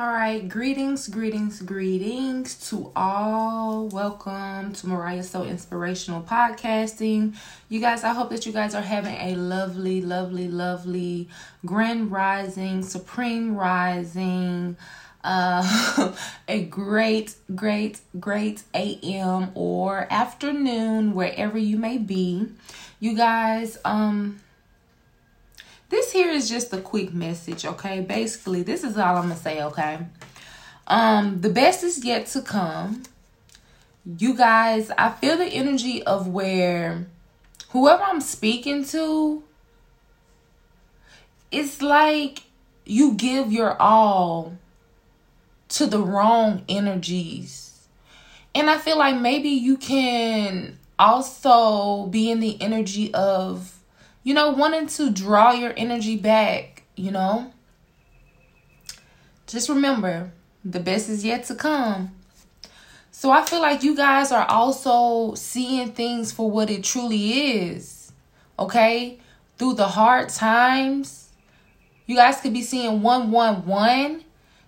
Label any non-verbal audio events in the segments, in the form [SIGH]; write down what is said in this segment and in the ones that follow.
All right, greetings, greetings, greetings to all. Welcome to Mariah So Inspirational Podcasting. You guys, I hope that you guys are having a lovely, lovely, lovely grand rising, supreme rising, uh, [LAUGHS] a great, great, great AM or afternoon, wherever you may be. You guys, um, this here is just a quick message, okay? Basically, this is all I'm gonna say, okay? Um, the best is yet to come. You guys, I feel the energy of where whoever I'm speaking to, it's like you give your all to the wrong energies. And I feel like maybe you can also be in the energy of you know, wanting to draw your energy back, you know. Just remember, the best is yet to come. So I feel like you guys are also seeing things for what it truly is. Okay? Through the hard times, you guys could be seeing 111.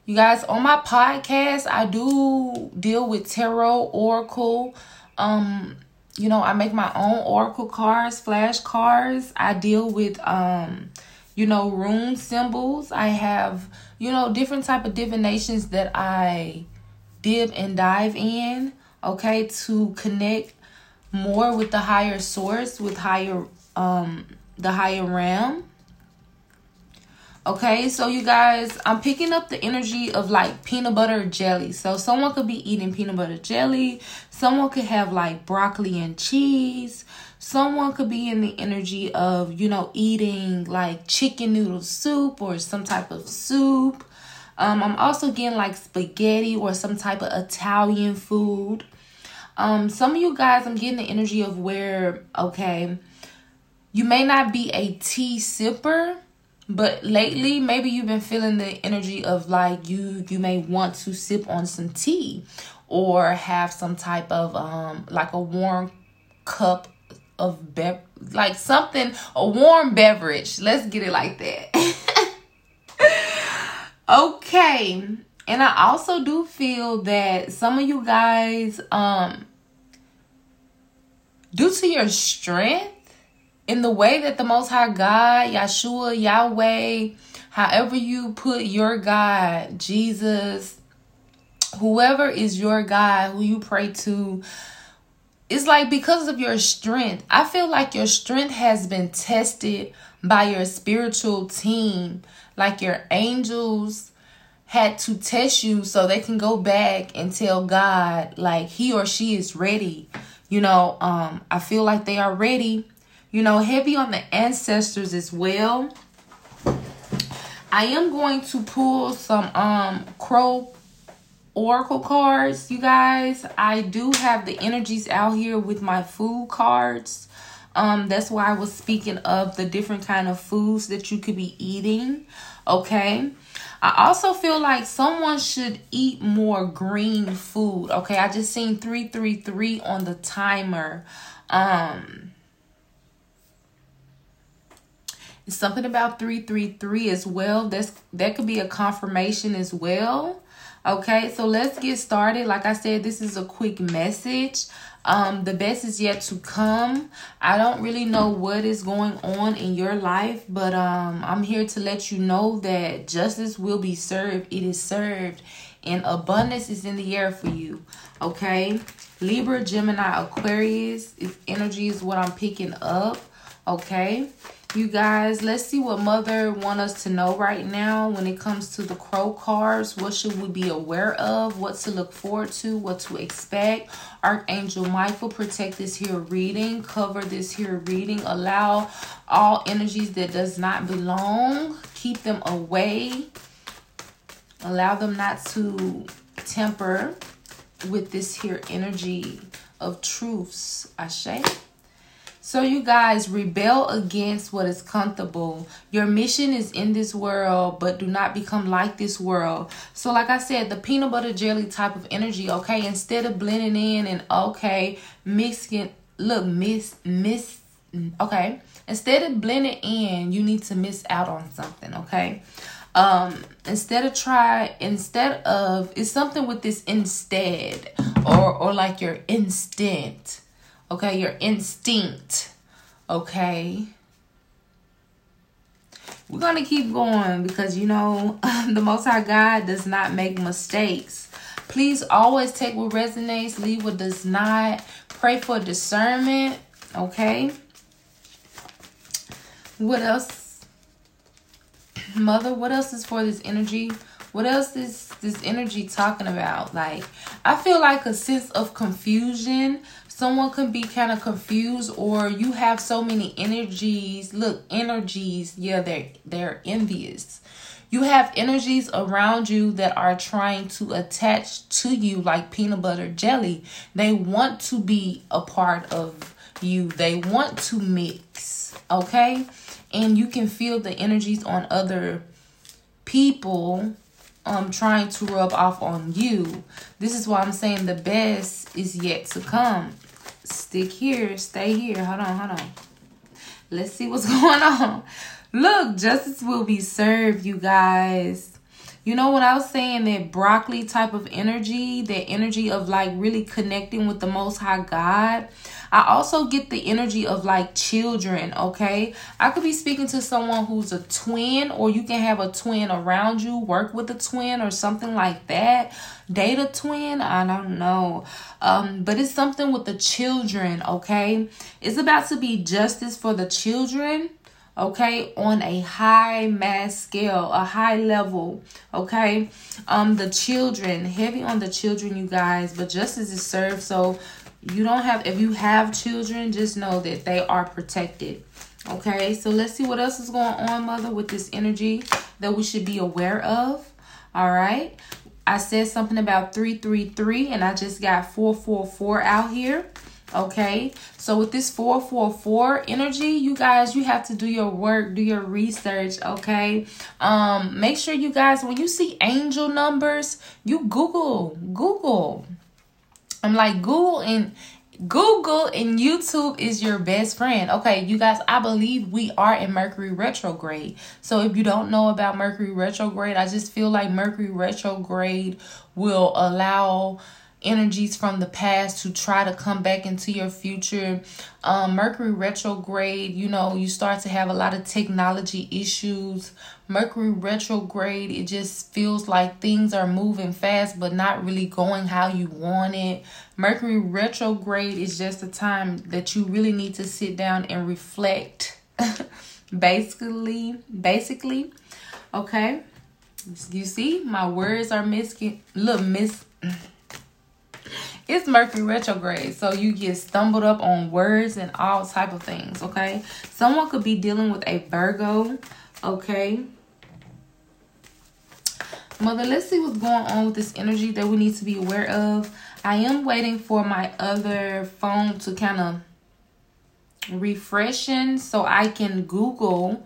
You guys on my podcast, I do deal with tarot, oracle, um you know, I make my own oracle cards, flash cards. I deal with um, you know, rune symbols. I have, you know, different type of divinations that I dip and dive in, okay, to connect more with the higher source, with higher um the higher realm. Okay, so you guys, I'm picking up the energy of like peanut butter jelly. So someone could be eating peanut butter jelly. Someone could have like broccoli and cheese. Someone could be in the energy of, you know, eating like chicken noodle soup or some type of soup. Um, I'm also getting like spaghetti or some type of Italian food. Um, some of you guys, I'm getting the energy of where, okay, you may not be a tea sipper but lately, maybe you've been feeling the energy of like you you may want to sip on some tea or have some type of um like a warm cup of bev like something a warm beverage. Let's get it like that. [LAUGHS] okay. And I also do feel that some of you guys um due to your strength in the way that the Most High God, Yeshua, Yahweh, however you put your God, Jesus, whoever is your God, who you pray to, it's like because of your strength. I feel like your strength has been tested by your spiritual team, like your angels had to test you so they can go back and tell God like he or she is ready. You know, um I feel like they are ready you know, heavy on the ancestors as well. I am going to pull some um crow oracle cards, you guys. I do have the energies out here with my food cards. Um, that's why I was speaking of the different kind of foods that you could be eating. Okay. I also feel like someone should eat more green food. Okay, I just seen 333 on the timer. Um something about 333 as well. That's that could be a confirmation as well. Okay, so let's get started. Like I said, this is a quick message. Um, the best is yet to come. I don't really know what is going on in your life, but um, I'm here to let you know that justice will be served. It is served, and abundance is in the air for you. Okay, Libra, Gemini, Aquarius. If energy is what I'm picking up. Okay. You guys, let's see what Mother want us to know right now when it comes to the crow cards. What should we be aware of? What to look forward to? What to expect? Archangel Michael, protect this here reading. Cover this here reading. Allow all energies that does not belong. Keep them away. Allow them not to temper with this here energy of truths. Ashe. So, you guys rebel against what is comfortable. Your mission is in this world, but do not become like this world. So, like I said, the peanut butter jelly type of energy, okay? Instead of blending in and okay, mixing, look, miss, miss, okay? Instead of blending in, you need to miss out on something, okay? um instead of try instead of it's something with this instead or or like your instinct okay your instinct. Okay. We're gonna keep going because you know [LAUGHS] the most high god does not make mistakes. Please always take what resonates leave what does not. Pray for discernment okay? What else? Mother what else is for this energy? What else is this energy talking about? Like i feel like a sense of confusion someone can be kind of confused or you have so many energies look energies yeah they're they're envious. You have energies around you that are trying to attach to you like peanut butter jelly. They want to be a part of you. They want to mix okay? And you can feel the energies on other people um trying to rub off on you. This is why i'm saying the best is yet to come stick here stay here. Hold on hold on. Let's see what's [LAUGHS] going on. Look justice will be served you guys. You know what I was saying? That broccoli type of energy, that energy of like really connecting with the most high God. I also get the energy of like children, okay? I could be speaking to someone who's a twin, or you can have a twin around you, work with a twin, or something like that. Date a twin, I don't know. Um, but it's something with the children, okay? It's about to be justice for the children okay on a high mass scale a high level okay um the children heavy on the children you guys but justice is served so you don't have if you have children just know that they are protected. Okay? So let's see what else is going on mother with this energy that we should be aware of. All right? I said something about 333 and i just got 444 out here. Okay? So with this 444 energy you guys you have to do your work do your research okay? Um make sure you guys when you see angel numbers you google google I'm like Google and Google and YouTube is your best friend. Okay, you guys, I believe we are in Mercury retrograde. So if you don't know about Mercury retrograde, I just feel like Mercury retrograde will allow energies from the past to try to come back into your future. Um, Mercury retrograde, you know, you start to have a lot of technology issues. Mercury retrograde, it just feels like things are moving fast but not really going how you want it. Mercury retrograde is just a time that you really need to sit down and reflect. [LAUGHS] basically, basically, okay. You see, my words are missing. Look, miss it's mercury retrograde so you get stumbled up on words and all type of things okay? Someone could be dealing with a virgo okay? Mother let's see what's going on with this energy that we need to be aware of. I am waiting for my other phone to kind of refreshing so i can google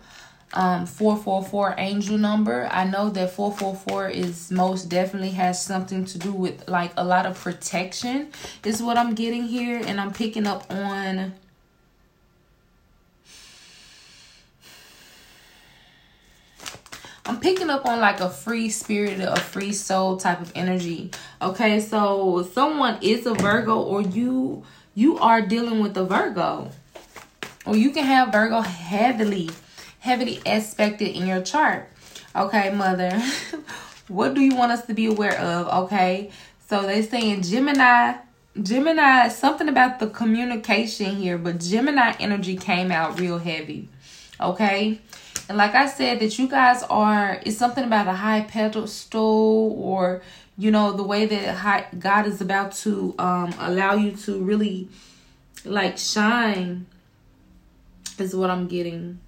um 444 angel number i know that 444 is most definitely has something to do with like a lot of protection is what i'm getting here and i'm picking up on I'm picking up on like a free spirit, a free soul type of energy. Okay, so someone is a Virgo or you you are dealing with a Virgo. Or you can have Virgo heavily heavily aspected in your chart. Okay, mother. [LAUGHS] what do you want us to be aware of? Okay. So they're saying Gemini, Gemini, something about the communication here, but Gemini energy came out real heavy. Okay. And like I said, that you guys are, it's something about a high pedestal or, you know, the way that God is about to um, allow you to really like shine is what I'm getting.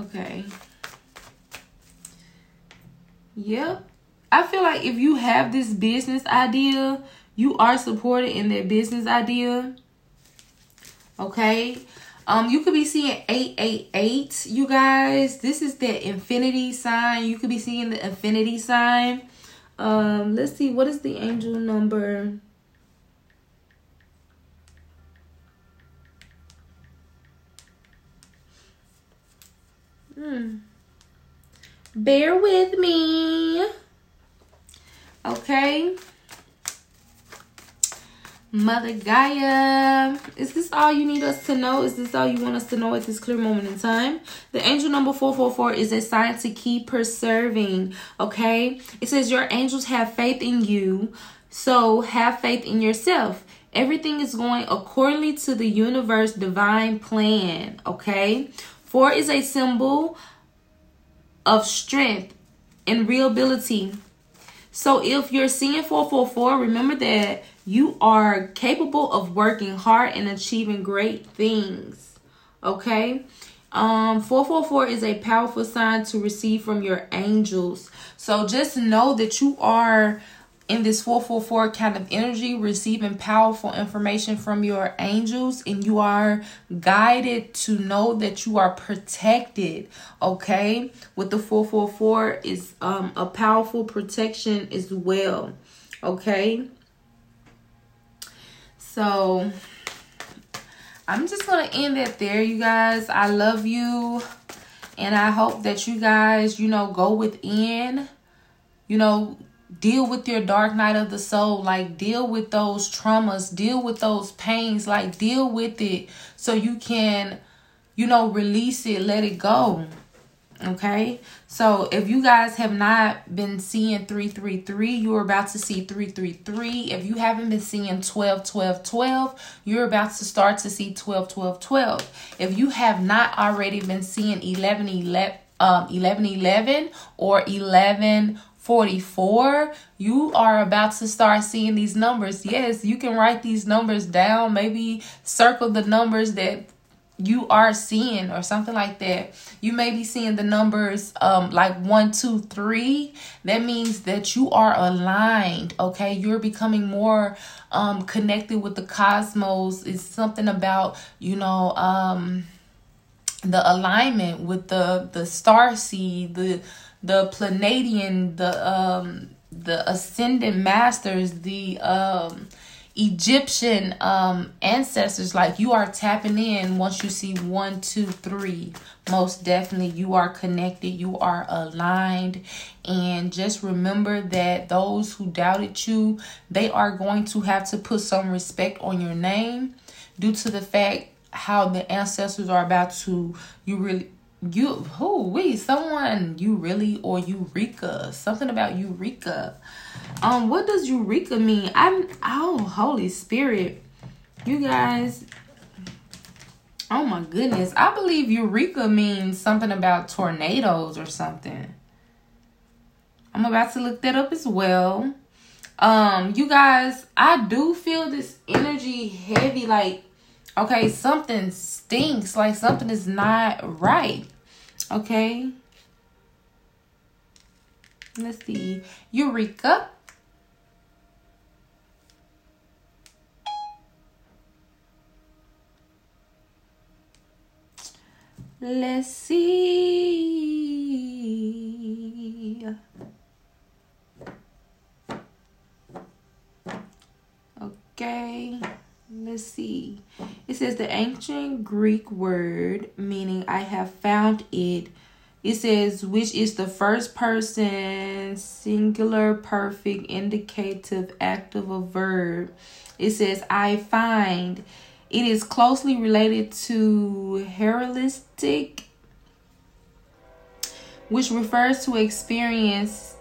Okay. Yep. I feel like if you have this business idea, you are supported in that business idea. Okay. Um, you could be seeing 888, you guys. This is the infinity sign. You could be seeing the infinity sign. Um, let's see, what is the angel number? Hmm. Bear with me. Okay. Mother Gaia, is this all you need us to know? Is this all you want us to know at this clear moment in time? The angel number 444 is a sign to keep preserving, okay? It says your angels have faith in you, so have faith in yourself. Everything is going accordingly to the universe divine plan, okay? Four is a symbol of strength and real ability. So if you're seeing 444, remember that you are capable of working hard and achieving great things. Okay? Um 444 is a powerful sign to receive from your angels. So just know that you are in this 444 kind of energy, receiving powerful information from your angels, and you are guided to know that you are protected. Okay, with the 444 is um, a powerful protection as well. Okay, so I'm just gonna end it there, you guys. I love you, and I hope that you guys, you know, go within, you know deal with your dark night of the soul like deal with those traumas deal with those pains like deal with it so you can you know release it let it go okay? So if you guys have not been seeing 333 you're about to see 333 if you haven't been seeing 12 12 12 you're about to start to see 12 12 12 if you have not already been seeing 11 11 um 11 11 or 11 44, you are about to start seeing these numbers. Yes, you can write these numbers down, maybe circle the numbers that you are seeing or something like that. You may be seeing the numbers um like one two three. That means that you are aligned okay? You're becoming more um connected with the cosmos. It's something about you know um the alignment with the the star seed the the Pleiadian, the um the ascendant masters, the um Egyptian um ancestors, like you are tapping in once you see one, two, three. Most definitely you are connected, you are aligned, and just remember that those who doubted you, they are going to have to put some respect on your name due to the fact how the ancestors are about to you really you who we someone you really or eureka something about eureka. Um what does eureka mean? I'm oh holy spirit. You guys oh my goodness. I believe eureka means something about tornadoes or something. I'm about to look that up as well. Um you guys i do feel this energy heavy like okay something stinks like something is not right. Okay? Let's see. Eureka. Let's see okay let's see. It says ancient Greek word meaning I have found it. It says which is the first person singular perfect indicative active of a verb. It says I find. It is closely related to heuristic which refers to experience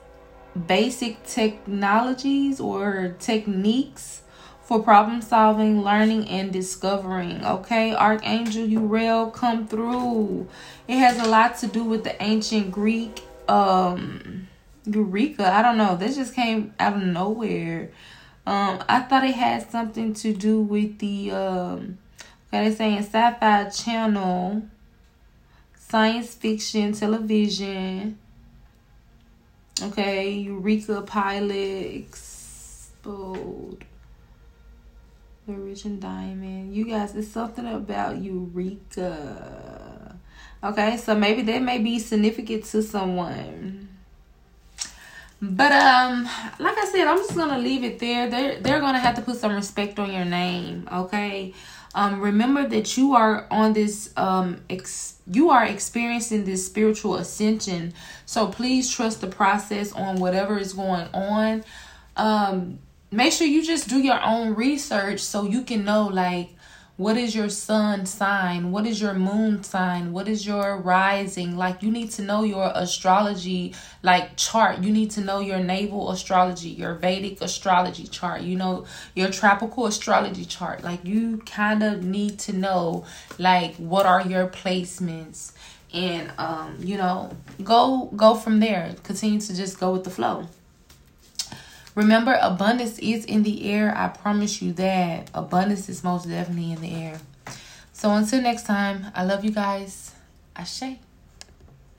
basic technologies or techniques for problem solving, learning, and discovering. Okay, Archangel Uriel, come through. It has a lot to do with the ancient Greek um Eureka. I don't know. This just came out of nowhere. Um, I thought it had something to do with the um okay, they're saying sci-fi channel, science fiction television. Okay, Eureka pilot explode. The Rich and Diamond. You guys, it's something about Eureka. Okay, so maybe that may be significant to someone. But um, like I said, I'm just gonna leave it there. They're they're gonna have to put some respect on your name, okay? Um, remember that you are on this um ex- you are experiencing this spiritual ascension. So please trust the process on whatever is going on. Um, make sure you just do your own research so you can know like what is your sun sign? What is your moon sign? What is your rising? Like you need to know your astrology like chart. You need to know your natal astrology, your Vedic astrology chart. You know your tropical astrology chart. Like you kind of need to know like what are your placements and um you know go go from there. Continue to just go with the flow. Remember, abundance is in the air. I promise you that. Abundance is most definitely in the air. So until next time, I love you guys. Ashe.